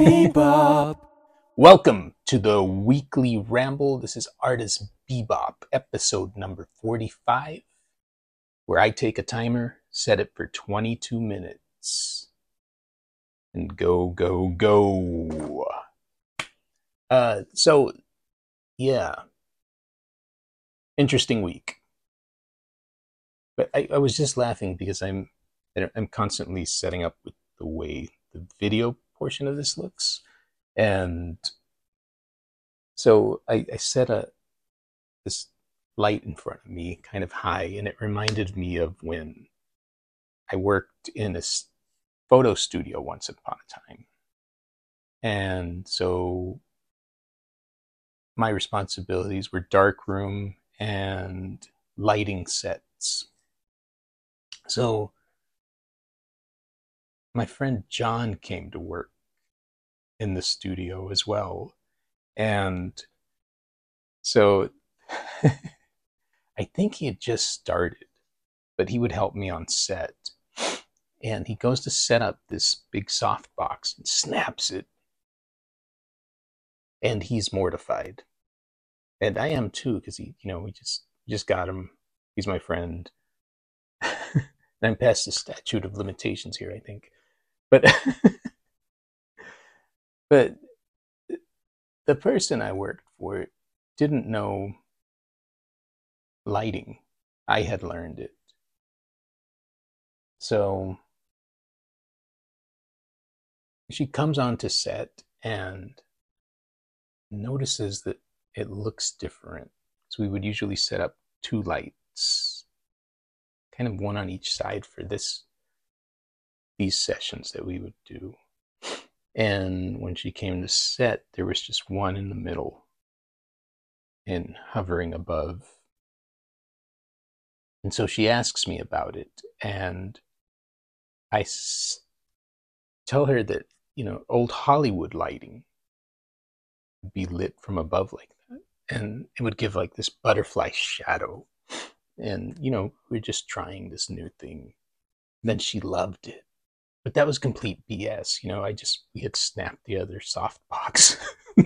Bebop. Welcome to the weekly ramble. This is Artist Bebop, episode number 45, where I take a timer, set it for 22 minutes, and go, go, go. Uh, so, yeah, interesting week. But I, I was just laughing because I'm I'm constantly setting up with the way the video portion of this looks. And so I, I set a this light in front of me kind of high and it reminded me of when I worked in a photo studio once upon a time. And so my responsibilities were darkroom and lighting sets. So my friend John came to work in the studio as well. And so I think he had just started, but he would help me on set. And he goes to set up this big soft box and snaps it. And he's mortified. And I am too, because he, you know, we just just got him. He's my friend. I'm past the statute of limitations here, I think but but the person I worked for didn't know lighting. I had learned it. So she comes onto set and notices that it looks different. So we would usually set up two lights, kind of one on each side for this these sessions that we would do. And when she came to set, there was just one in the middle and hovering above. And so she asks me about it. And I s- tell her that, you know, old Hollywood lighting would be lit from above like that. And it would give like this butterfly shadow. And, you know, we're just trying this new thing. And then she loved it but that was complete BS. You know, I just we had snapped the other soft box.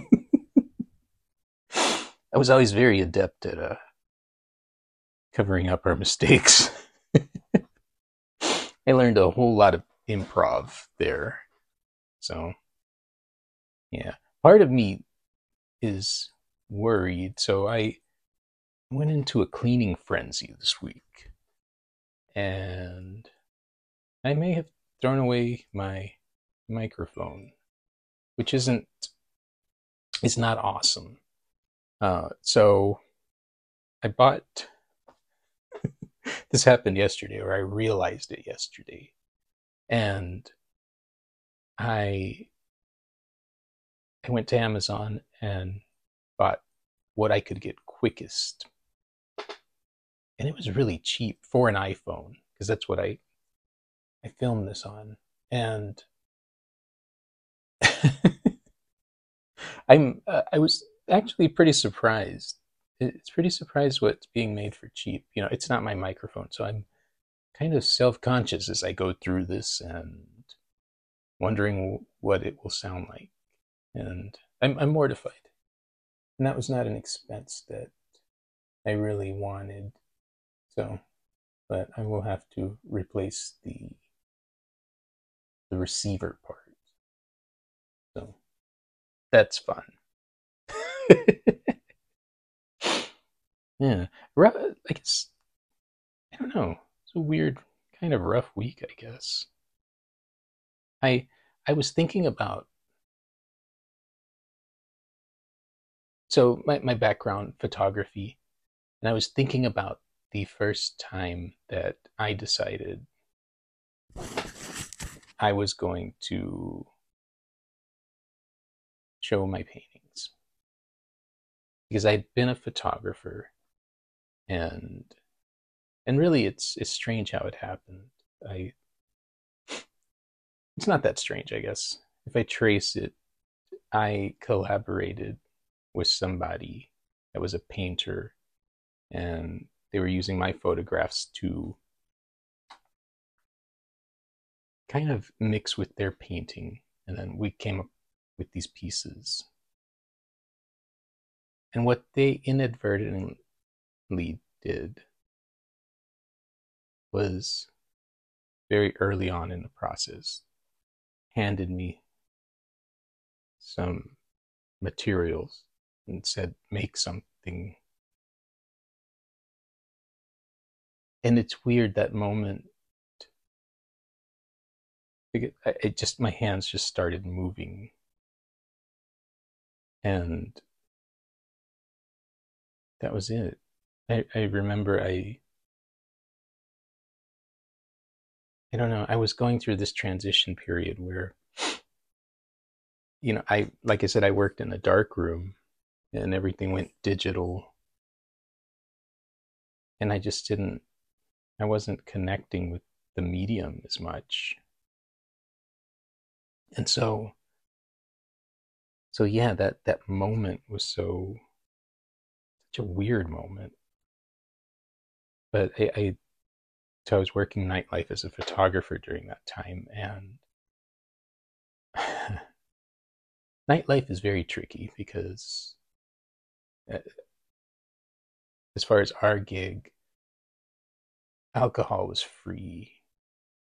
I was always very adept at uh, covering up our mistakes. I learned a whole lot of improv there. So, yeah, part of me is worried. So I went into a cleaning frenzy this week, and I may have thrown away my microphone, which isn't is not awesome. Uh, so I bought. this happened yesterday, or I realized it yesterday, and I I went to Amazon and bought what I could get quickest, and it was really cheap for an iPhone because that's what I I filmed this on, and I'm uh, I was actually pretty surprised. It's pretty surprised what's being made for cheap. You know, it's not my microphone, so I'm kind of self-conscious as I go through this and wondering what it will sound like, and I'm, I'm mortified. And that was not an expense that I really wanted, so but I will have to replace the the receiver part. So that's fun. yeah, I guess. I don't know. It's a weird kind of rough week, I guess. I I was thinking about so my, my background photography and i was thinking about the first time that i decided I was going to show my paintings because I'd been a photographer and and really it's it's strange how it happened. I it's not that strange, I guess. If I trace it, I collaborated with somebody that was a painter and they were using my photographs to kind of mix with their painting. And then we came up with these pieces. And what they inadvertently did was very early on in the process handed me some materials and said, make something. And it's weird that moment. It just, my hands just started moving. And that was it. I, I remember I, I don't know, I was going through this transition period where you know, I like I said, I worked in a dark room, and everything went digital, and I just didn't, I wasn't connecting with the medium as much, and so, so yeah, that that moment was so such a weird moment, but I, I so I was working nightlife as a photographer during that time, and nightlife is very tricky because uh, as far as our gig alcohol was free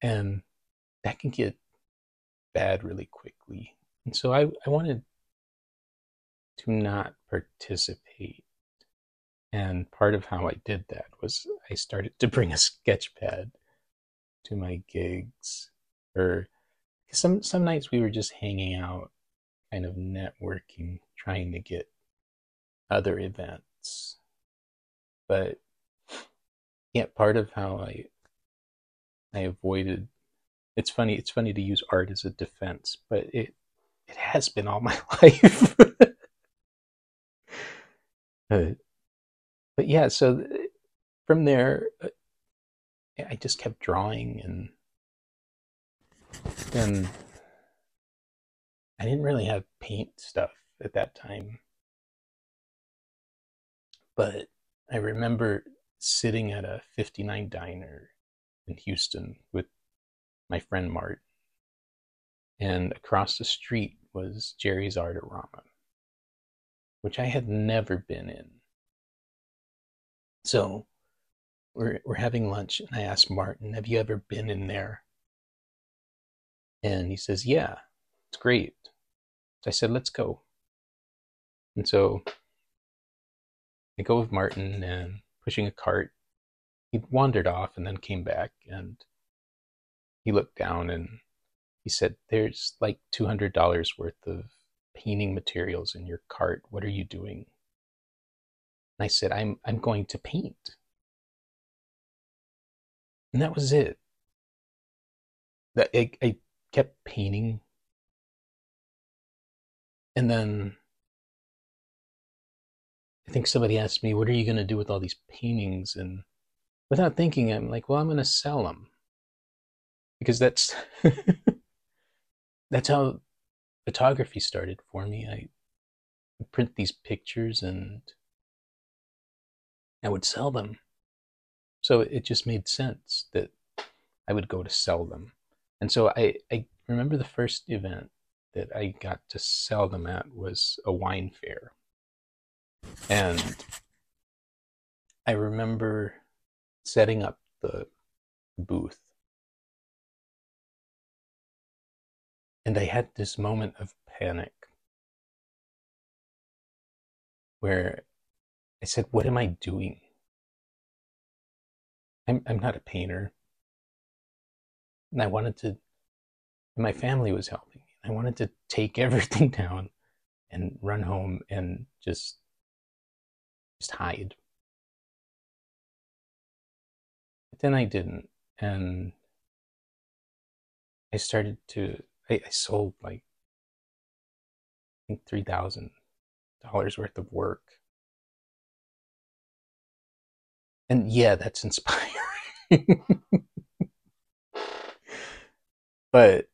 and that can get bad really quickly. And so i, I wanted to not participate. And part of how i did that was i started to bring a sketch pad to my gigs. Or some some nights we were just hanging out kind of networking, trying to get other events. But yeah, part of how I I avoided it's funny it's funny to use art as a defense, but it it has been all my life. uh, but yeah, so from there, uh, I just kept drawing and then I didn't really have paint stuff at that time. But I remember sitting at a 59 diner in Houston with my friend Mart. And across the street was Jerry's Artorama, which I had never been in. So we're, we're having lunch, and I asked Martin, Have you ever been in there? And he says, Yeah, it's great. So I said, let's go. And so I go with Martin and pushing a cart. He wandered off and then came back and he looked down and he said, There's like $200 worth of painting materials in your cart. What are you doing? And I said, I'm, I'm going to paint. And that was it. That I, I kept painting and then I think somebody asked me, What are you going to do with all these paintings? And without thinking, I'm like, Well, I'm going to sell them. Because that's. that's how photography started for me. I print these pictures and I would sell them. So it just made sense that I would go to sell them. And so I, I remember the first event that I got to sell them at was a wine fair. And I remember setting up the booth. And I had this moment of panic where I said, What am I doing? I'm, I'm not a painter. And I wanted to, my family was helping me. I wanted to take everything down and run home and just just hide. But then I didn't, and I started to. I, I sold like I think three thousand dollars worth of work, and yeah, that's inspiring. but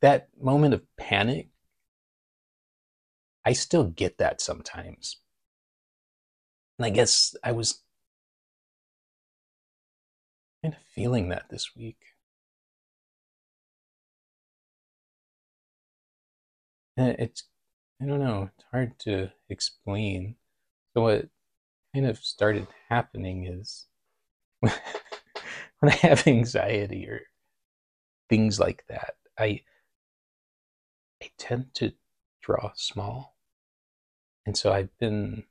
that moment of panic, I still get that sometimes. And I guess I was kind of feeling that this week. It's I don't know, it's hard to explain. So what kind of started happening is when I have anxiety or things like that, I I tend to draw small. And so I've been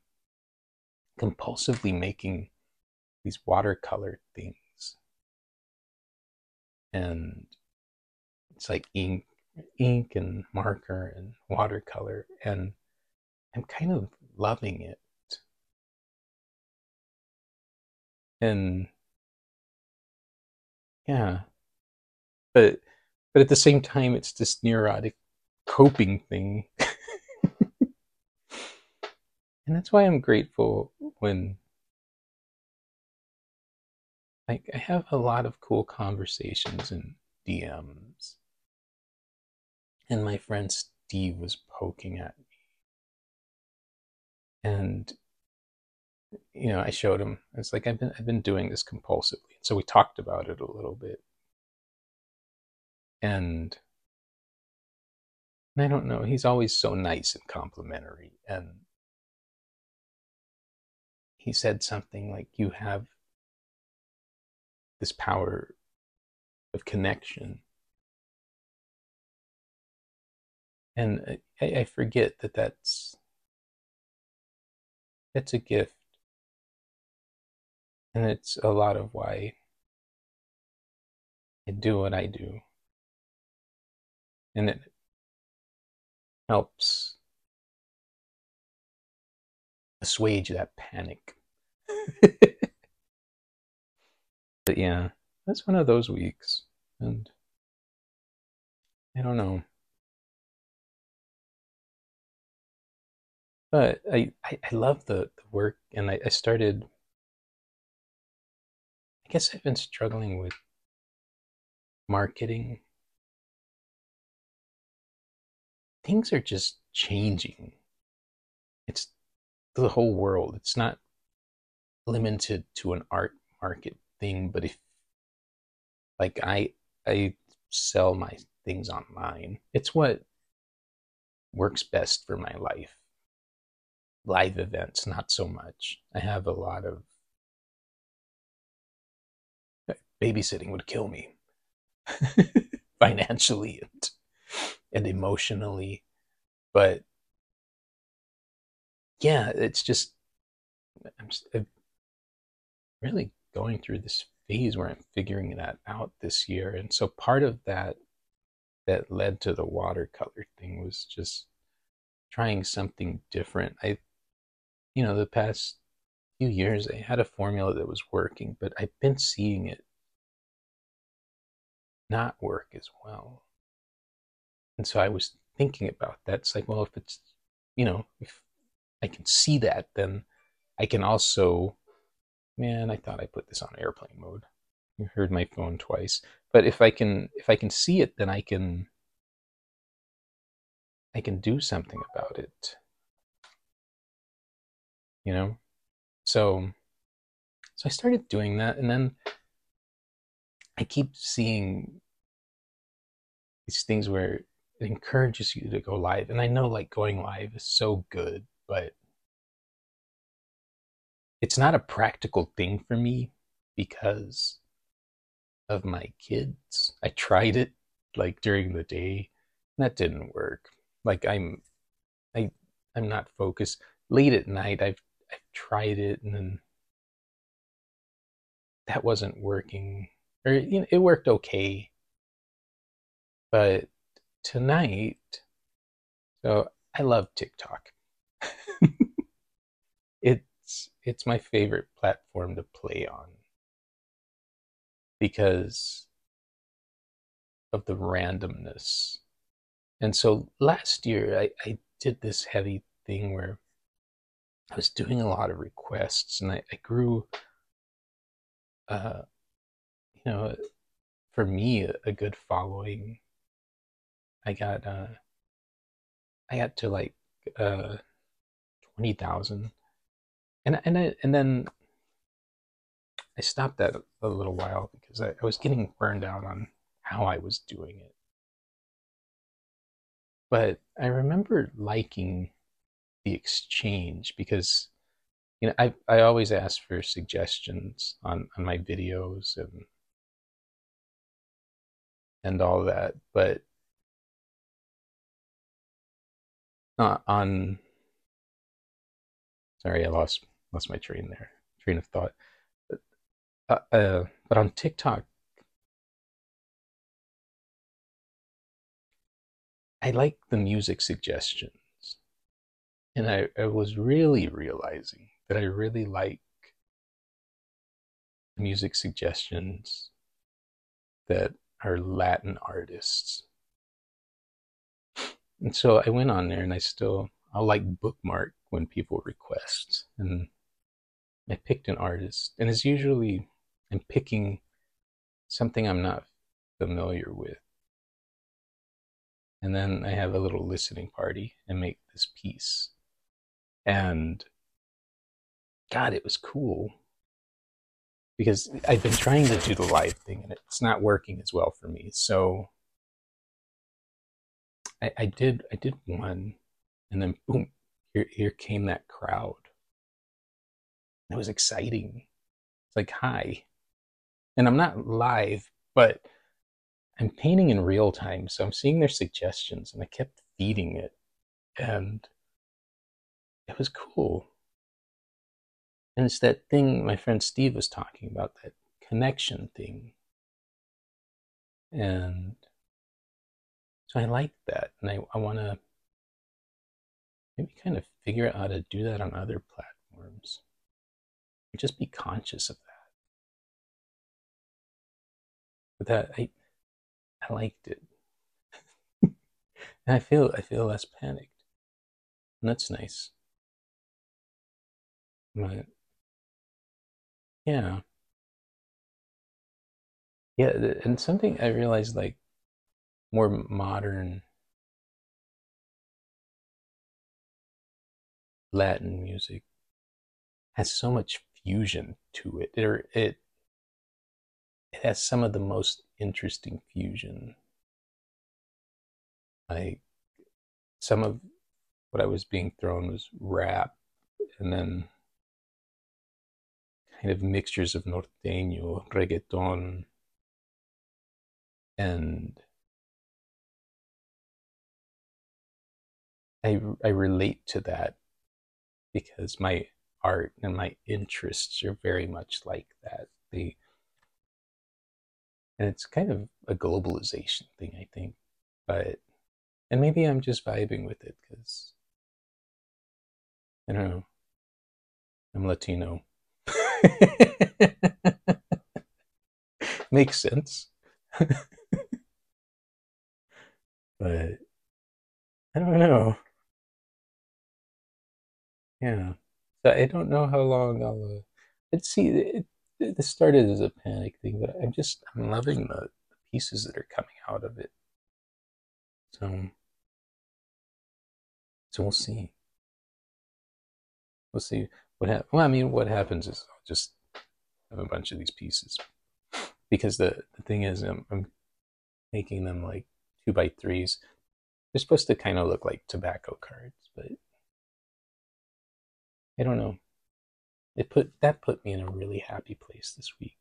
compulsively making these watercolor things. And it's like ink ink and marker and watercolor and I'm kind of loving it. And yeah, but but at the same time it's this neurotic coping thing. and that's why I'm grateful when like I have a lot of cool conversations and DMs. And my friend Steve was poking at me. And you know, I showed him. It's like I've been I've been doing this compulsively. So we talked about it a little bit. And I don't know, he's always so nice and complimentary and he said something like you have this power of connection. And I, I forget that that's that's a gift, and it's a lot of why I do what I do, and it helps assuage that panic. But yeah, that's one of those weeks. And I don't know. But I, I, I love the, the work and I, I started I guess I've been struggling with marketing. Things are just changing. It's the whole world. It's not limited to an art market thing, but if like I I sell my things online, it's what works best for my life. Live events, not so much. I have a lot of babysitting would kill me financially and, and emotionally. But yeah, it's just I'm, I'm really going through this phase where I'm figuring that out this year. And so part of that that led to the watercolor thing was just trying something different. I you know, the past few years I had a formula that was working, but I've been seeing it not work as well. And so I was thinking about that. It's like, well, if it's, you know, if I can see that, then I can also Man, I thought I put this on airplane mode. You heard my phone twice. But if I can if I can see it, then I can I can do something about it. You know? So so I started doing that and then I keep seeing these things where it encourages you to go live. And I know like going live is so good, but it's not a practical thing for me because of my kids. I tried it like during the day, and that didn't work. Like I'm, I, I'm not focused. Late at night, I've, I've tried it, and then that wasn't working. Or you know, it worked okay, but tonight, so I love TikTok. it it's it's my favorite platform to play on because of the randomness. And so last year I, I did this heavy thing where I was doing a lot of requests and I, I grew uh you know for me a, a good following. I got uh I got to like uh twenty thousand and and I, and then I stopped that a little while because I, I was getting burned out on how I was doing it. but I remember liking the exchange because you know I I always ask for suggestions on on my videos and and all that, but uh, on sorry I lost lost my train there train of thought. But, uh, uh, but on TikTok, I like the music suggestions. And I, I was really realizing that I really like music suggestions that are Latin artists. And so I went on there and I still, I'll like bookmark when people request. And I picked an artist. And it's usually, I'm picking something I'm not familiar with and then I have a little listening party and make this piece. And God, it was cool because I've been trying to do the live thing and it's not working as well for me. So I, I did I did one, and then boom, here here came that crowd. It was exciting. It's like hi, and I'm not live, but I'm painting in real time, so I'm seeing their suggestions and I kept feeding it. And it was cool. And it's that thing my friend Steve was talking about, that connection thing. And so I like that. And I, I want to maybe kind of figure out how to do that on other platforms. Just be conscious of that. But that I I liked it. and I feel I feel less panicked. And that's nice. But yeah. Yeah, and something I realized like more modern Latin music has so much fusion to it. It, it it has some of the most interesting fusion. Like some of what I was being thrown was rap and then kind of mixtures of norteño, reggaeton, and I, I relate to that because my art and my interests are very much like that. They and it's kind of a globalization thing, I think. But and maybe I'm just vibing with it because I don't know. I'm Latino. Makes sense. but I don't know. Yeah. I don't know how long I'll. Uh, let's see. It, this started as a panic thing, but I'm just I'm loving the, the pieces that are coming out of it. So, so we'll see. We'll see what happens. Well, I mean, what happens is just have a bunch of these pieces because the the thing is, I'm, I'm making them like two by threes. They're supposed to kind of look like tobacco cards, but I don't know. It put that put me in a really happy place this week.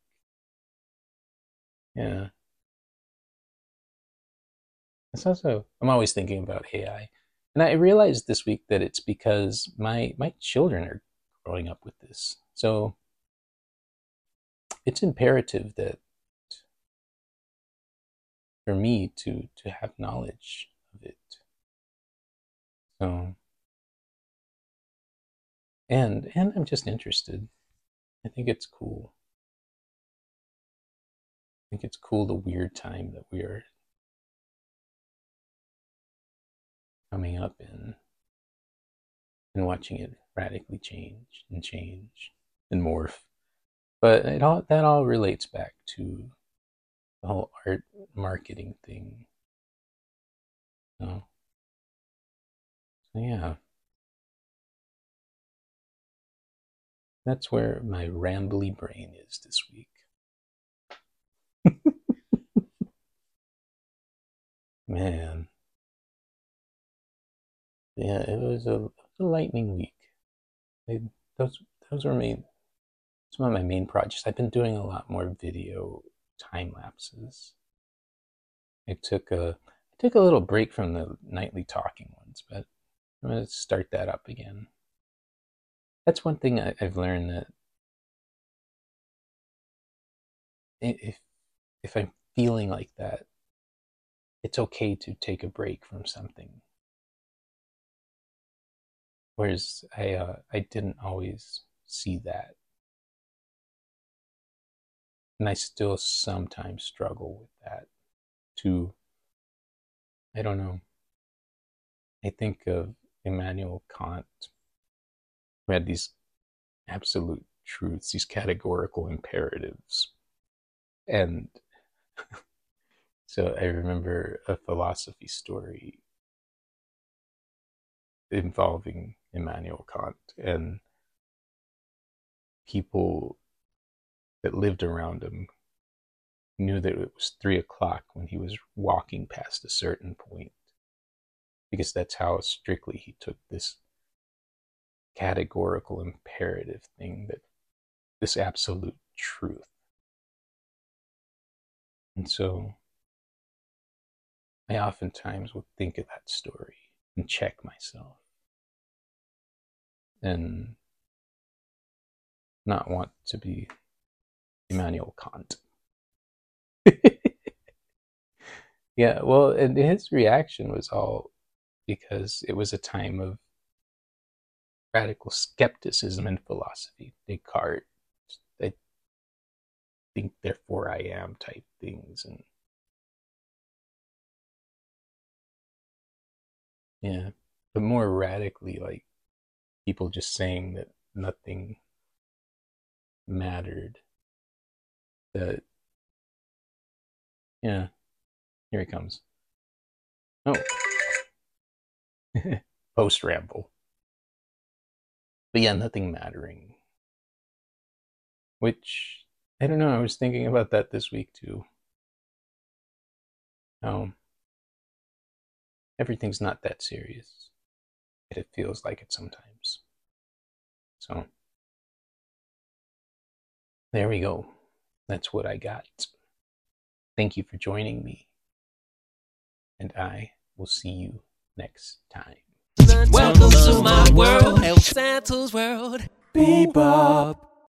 Yeah. It's also I'm always thinking about AI. And I realized this week that it's because my my children are growing up with this. So it's imperative that for me to to have knowledge of it. So and and I'm just interested. I think it's cool. I think it's cool the weird time that we are coming up in and watching it radically change and change and morph. But it all that all relates back to the whole art marketing thing. So, so yeah. That's where my rambly brain is this week. Man. yeah, it was a, a lightning week. Those those were main some of my main projects. I've been doing a lot more video time lapses. I took a I took a little break from the nightly talking ones, but I'm gonna start that up again. That's one thing I, I've learned that if if I'm feeling like that, it's okay to take a break from something. Whereas I uh, I didn't always see that, and I still sometimes struggle with that. To I don't know. I think of Immanuel Kant, who had these absolute truths, these categorical imperatives, and so I remember a philosophy story involving Immanuel Kant and people that lived around him knew that it was three o'clock when he was walking past a certain point. Because that's how strictly he took this categorical imperative thing that this absolute truth. And so I oftentimes will think of that story and check myself. And not want to be Immanuel Kant. yeah, well, and his reaction was all because it was a time of radical skepticism in philosophy. Descartes I think therefore I am type things and yeah, but more radically like people just saying that nothing mattered. That yeah, here he comes. Oh, post ramble. But yeah, nothing mattering. Which I don't know. I was thinking about that this week too. Um, everything's not that serious. It feels like it sometimes. So, there we go. That's what I got. Thank you for joining me. And I will see you next time. Welcome to my world, El Santos world. Bebop.